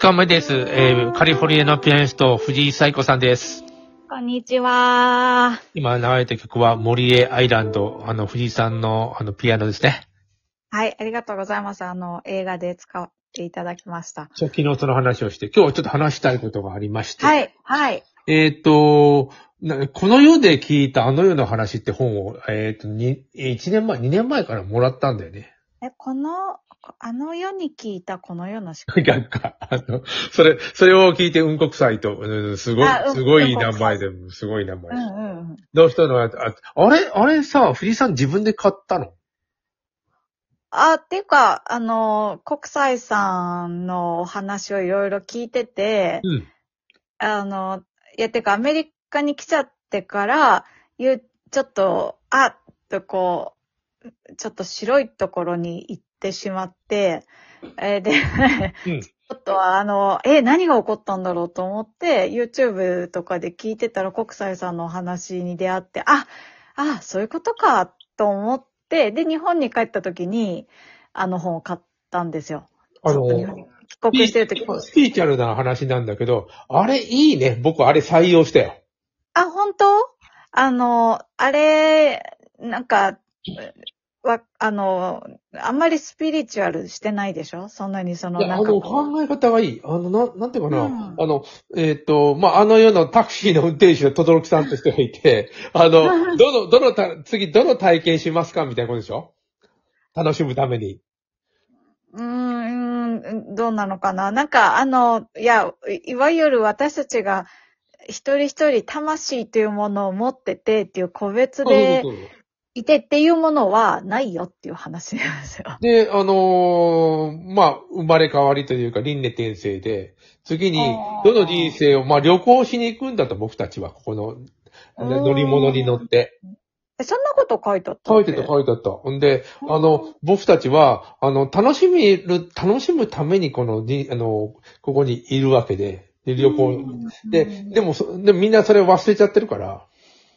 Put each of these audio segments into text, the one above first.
目です。えーカリフォルニアのピアニスト、藤井彩子さんです。こんにちは。今流れた曲は、森江アイランド、あの、藤井さんの、あの、ピアノですね。はい、ありがとうございます。あの、映画で使っていただきました。昨日その話をして、今日はちょっと話したいことがありまして。はい、はい。えっ、と、なこの世で聞いたあの世の話って本を、えっ、と、に、1年前、2年前からもらったんだよね。え、この、あの世に聞いたこの世のし なんか、あの、それ、それを聞いて、うんこくさいと、うんすごいあう、んすごい名前で、すごい名前。うんうんうん。どうしたの？ああれ？あれさ、藤井さん自分で買ったの？あ、っていうか、あの、国際さんのお話をいろいろ聞いてて、うん。あの、いや、てかアメリカに来ちゃってから、いう、ちょっと、あっとこう、ちょっと白いところに行ってしまって、えーで、うんちょっとあの、え、何が起こったんだろうと思って、YouTube とかで聞いてたら国際さんのお話に出会って、あ、あ、そういうことか、と思って、で、日本に帰った時に、あの本を買ったんですよ。あの帰国してる時スピーチャルな話なんだけど、あれいいね。僕あれ採用したよ。あ、本当？あの、あれ、なんか、わ、あの、あんまりスピリチュアルしてないでしょ？そんなにその、いや、なんかこ考え方がいい。あの、なん、なんていうかな。うんあの、えっ、と、まあ、あの世のタクシーの運転手の轟木さんとしてがいて、あの、どの、どのた、次、どの体験しますかみたいなことでしょ？楽しむために。う、うーん、どうなのかな？なんか、あの、いや、いいわゆる私たちが、一人一人魂というものを持っててっていう個別でそうそうそういてっていうものはないよっていう話なんですよ。で、あのーまあ、生まれ変わりというか、輪廻転生で、次にあ、ーどの人生を、まあ、旅行しに行くんだと、僕たちは、ここの、うん乗り物に乗って。え、そんなこと書いてあった書いてた、書いてあった。ほんで、あの、僕たちは、あの、楽しみる、楽しむために、この、に、あの、ここにいるわけで、で旅行。で、でも、そでもみんなそれを忘れちゃってるから、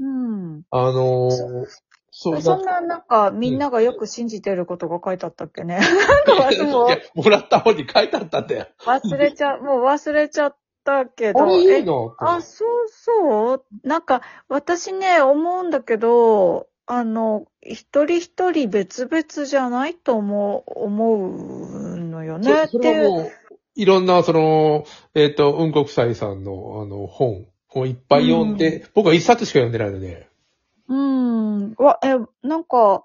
うん。あのーそうそんな、なんか、みんながよく信じてることが書いてあったっけね。なんか私も。いや、もらった方に書いてあったんだよ。忘れちゃ、もう忘れちゃったけど。あれいいえのあ、そうそう？なんか、私ね、思うんだけど、あの、一人一人別々じゃないと思う、思うのよね。そそれはもう、いろんな、その、えっ、と、うんこくさいさんの、あの、本をいっぱい読んで、僕は一冊しか読んでないので、うん。わ、え、なんか、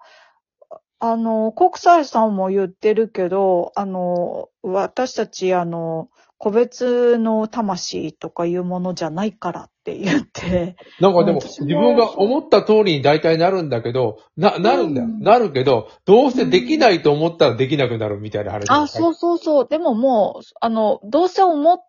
あの、国際さんも言ってるけど、あの、私たち、あの、個別の魂とかいうものじゃないからって言って、なんかでも、自分が思った通りに大体なるんだけど、な、なるんだよ。うんなるけど、どうせできないと思ったらできなくなるみたいな話。あ、そうそうそう。でももう、あの、どうせ思っ、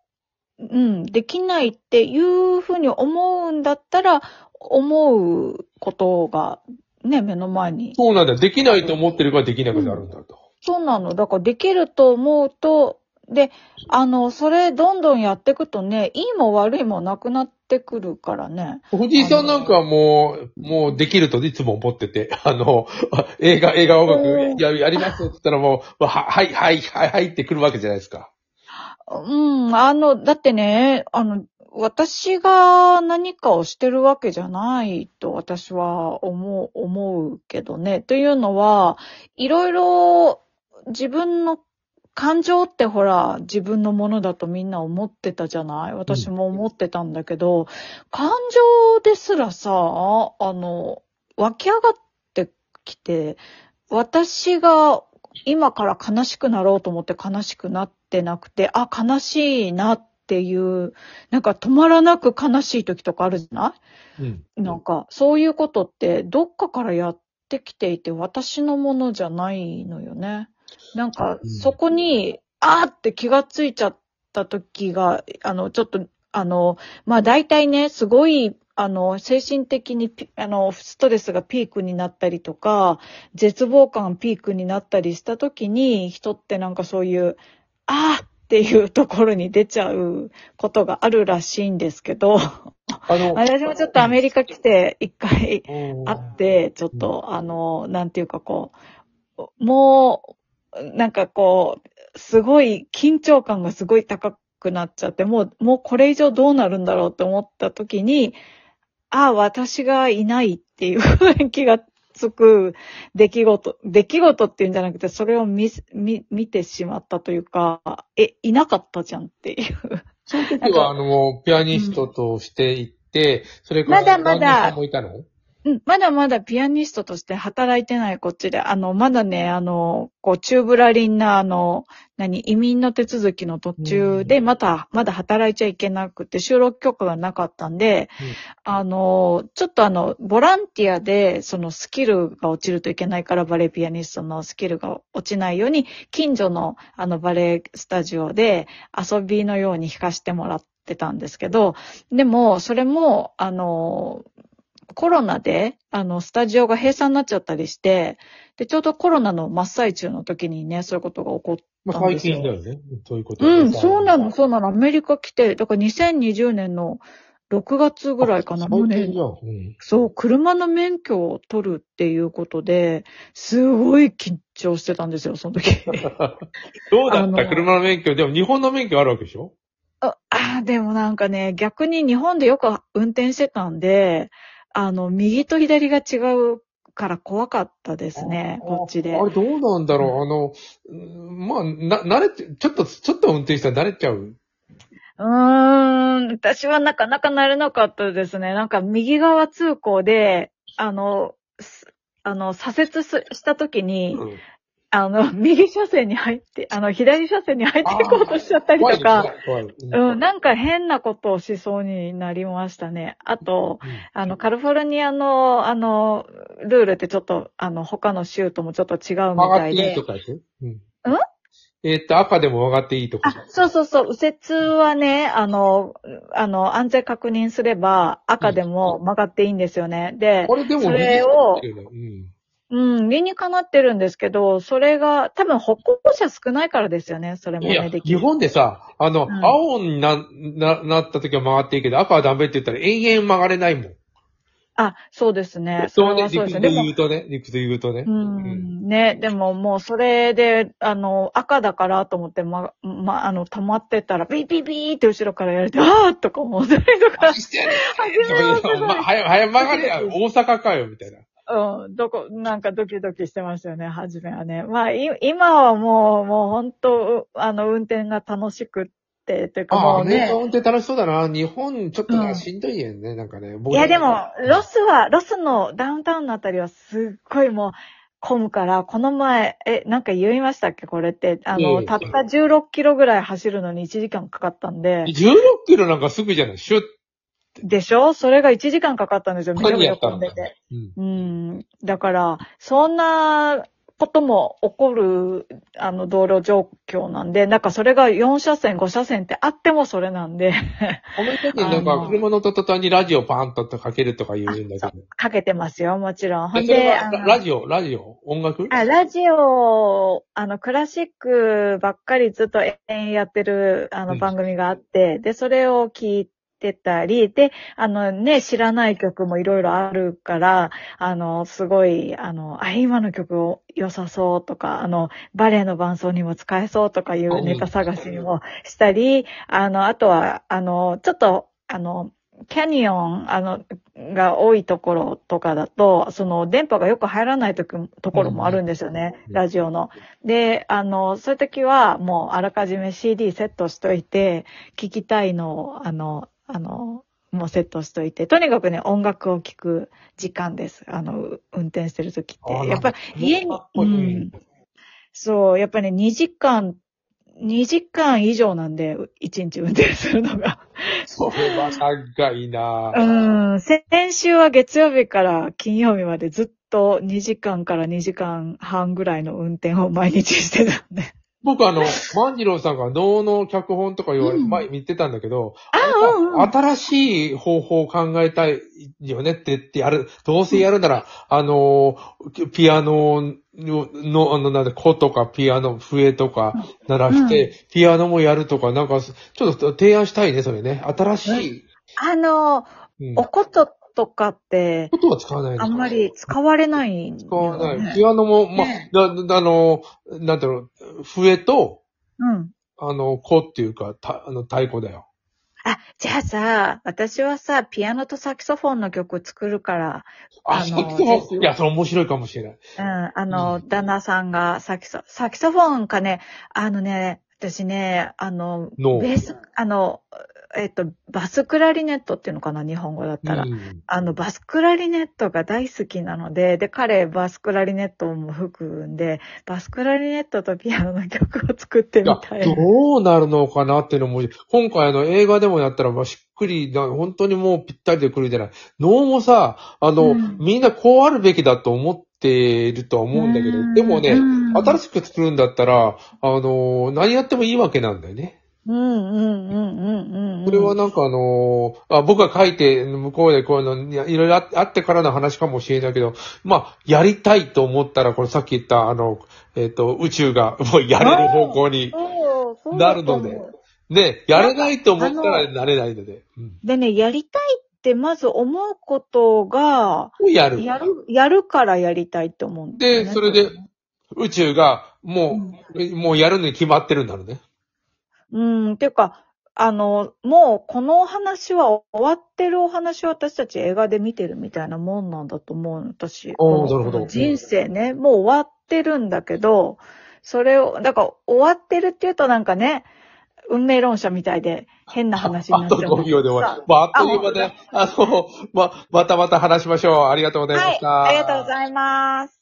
うん、できないっていうふうに思うんだったら、思うことが、ね、目の前に。そうなんだよ。できないと思ってるからできなくなるんだと。そうなの。だからできると思うと、で、あの、それどんどんやっていくとね、いいも悪いもなくなってくるからね。藤井さんなんかはもう、もうできるといつも思ってて、あの、あ映画、映画音楽うんややりますって言ったらもう、は、はい、はい、はい、はいってくるわけじゃないですか。うん、あの、だってね、あの、私が何かをしてるわけじゃないと私は思う、思うけどね。というのは、いろいろ自分の感情ってほら、自分のものだとみんな思ってたじゃない？私も思ってたんだけど、感情ですらさ、あの、湧き上がってきて、私が今から悲しくなろうと思って悲しくなってなくて、あ、悲しいなっていう、なんか止まらなく悲しい時とかあるじゃない？うん。なんか、そういうことって、どっかからやってきていて、私のものじゃないのよね。なんか、うんそこに、あーって気がついちゃった時が、あの、ちょっと、あの、まあ、大体ね、すごい、あの、精神的にピ、あの、ストレスがピークになったりとか、絶望感ピークになったりした時に、人ってなんかそういう、あーっていうところに出ちゃうことがあるらしいんですけど、あの、私もちょっとアメリカ来て一回うん。会って、ちょっと、あの、なんていうかこう、もう、なんかこう、すごい緊張感がすごい高くなっちゃって、もう、もうこれ以上どうなるんだろうって思った時に、ああ、私がいないっていう雰囲気がつく出来事、出来事っていうんじゃなくて、それを見す、見、見てしまったというか、え、いなかったじゃんっていう。その時は、あの、ピアニストとして行って、それから、まだまだうん、まだまだピアニストとして働いてないこっちで、あの、まだね、あの、こう、チューブラリンな、あの、何、移民の手続きの途中で、うんまた、まだ働いちゃいけなくて、収録許可がなかったんで、あの、ちょっとあの、ボランティアで、そのスキルが落ちるといけないから、バレエピアニストのスキルが落ちないように、近所のあの、バレエスタジオで遊びのように弾かしてもらってたんですけど、でも、それも、あの、コロナで、あの、スタジオが閉鎖になっちゃったりして、で、ちょうどコロナの真っ最中の時にね、そういうことが起こっまあ、最なんですよ近だよね。そういうことうん、そうなの、うそうなの。アメリカ来て、だから2020年の6月ぐらいかな。もうねん。うん。そう、車の免許を取るっていうことで、すごい緊張してたんですよ、その時。どうだった？車の免許？でも日本の免許あるわけでしょ？あでもなんかね、逆に日本でよく運転してたんで、あの、右と左が違うから怖かったですね、あこっちであ。れどうなんだろう。あの、うんまあ、な、慣れて、ちょっと、ちょっと運転したら慣れちゃう？うーん、私はなかなか慣れなかったですね。なんか右側通行で、あの、すあの、左折すした時に、うんあの、右車線に入って、あの、左車線に入っていこうとしちゃったりとか、うん、なんか変なことをしそうになりましたね。あと、うんあの、カリフォルニアの、あの、ルールってちょっと、あの、他の州ともちょっと違うみたいで曲がっていいと。かやつうん。えーっと、赤でも曲がっていいとか。あ、そうそうそう、右折はね、あの、あの、安全確認すれば赤でも曲がっていいんですよね。で、これでもそれを理にかなってるよねうん、理にかなってるんですけど、それが、多分歩行者少ないからですよね、それもね、で、き日る。本でさ、あの、うん青にな、な、なった時は曲がっていいけど、赤はダメって言ったら延々曲がれないもん。あ、そうですね。そそうね、れはそう理屈ですね。でもで言うとね、理屈で言うとね。うん、ね、でももうそれで、あの、赤だからと思って、ま、ま、あの、溜まってたら、ビービービーって後ろからやられて、あーとか思ったりとか何、してんねんとか言うのま早早曲がれや、大阪かよ、みたいな。うん、どこ、なんかドキドキしてましたよね、初めはね。まあ、い今はもう、もう本当、あの、運転が楽しくって、というかああ、もうね。ね、運転楽しそうだな。日本、ちょっとしんどいよね、なんかね。いや、でも、ロスは、ロスのダウンタウンのあたりはすっごいもう、混むから、この前、え、なんか言いましたっけこれって。あの、たった16キロぐらい走るのに1時間かかったんで。16キロなんかすぐじゃない？シュッ。でしょ？それが1時間かかったんですよ。めちゃ何めちゃ混んでて。うん。うん。だから、そんなことも起こる、あの、道路状況なんで、なんかそれが4車線、5車線ってあってもそれなんで、アメリカ人なんか車乗った途端にラジオパーンとかけるとか言うんだけど。かけてますよ、もちろん。ほんでラジオ、ラジオ、音楽？あ、ラジオ、あの、クラシックばっかりずっと延々やってる、あの、うん番組があって、で、それを聞いてたり、で、あのね、知らない曲もいろいろあるから、あの、すごい、あの、あ、今の曲良さそうとか、あの、バレエの伴奏にも使えそうとかいうネタ探しにもしたり、あの、あとは、あの、ちょっと、あの、キャニオン、あの、が多いところとかだと、その電波がよく入らないときところもあるんですよね、うん。ラジオの。で、あの、そういうときはもうあらかじめ CD セットしといて、聞きたいのを、あの、あの、もうセットしといて、とにかくね、音楽を聴く時間です。あの、う運転してるときって。やっぱり家に、うん、そう、やっぱりね、2時間、2時間以上なんで、1日運転するのが。それは長いなぁ。うん、先週は月曜日から金曜日までずっと2時間から2時間半ぐらいの運転を毎日してたんで。僕あの、万次郎さんが能の脚本とか言われ、うん前見てたんだけど、あうんうん新しい方法を考えたいよねって言ってやる、どうせやるなら、あの、ピアノの、のあの、なんで、コとかピアノ、笛とか鳴らして、ピアノもやるとか、なんか、ちょっと提案したいね、それね。新しい。あの、うん。おこととかって、ことは使わないのあんまり使われないんだ使わない。ピアノも、まあ、ねあの、なんだろう、笛と、うん。あの、子っていうか、たあの、太鼓だよ。あ、じゃあさ、私はさ、ピアノとサキソフォンの曲作るから、あ、あのそうぜひいや、それ面白いかもしれない。うん、あの、旦那さんがサキソ、サキソフォンかね、あのね、私ね、あの、のベース、あの、えっと、バスクラリネットっていうのかな、日本語だったら。うんあの、バスクラリネットが大好きなので、で、彼、バスクラリネットも吹くんで、バスクラリネットとピアノの曲を作ってみたい。どうなるのかなっていうのも、今回あの映画でもやったら、まあ、しっくりな、本当にもうぴったりでくるじゃない。能もさ、あの、うんみんなこうあるべきだと思っているとは思うんだけど、でもね、新ししく作るんだったら、あの、何やってもいいわけなんだよね。うんうんうんうんうんうん。これはなんかあのあ、僕が書いて、向こうでこういうの、いやいろいろああってからの話かもしれないけど、まあ、やりたいと思ったら、これさっき言った、あの、えっ、と、宇宙が もうやれる方向に、なるので、やれないと思ったらなれないので、うんでね、やりたいってまず思うことが、をやる。やる、やるからやりたいと思うんだよねでそれで宇宙が、もう、もうやるのに決まってるんだろうね。うん、ていうか、あの、もうこのお話は終わってるお話を私たち映画で見てるみたいなもんなんだと思う、私。人生ね、もう終わってるんだけど、それを、だから終わってるって言うとなんかね、運命論者みたいで変な話になあとっちゃう。5秒で終わる。まあ、あっという間で、あの、ま、またまた話しましょう。ありがとうございまはいし、た。ありがとうございます。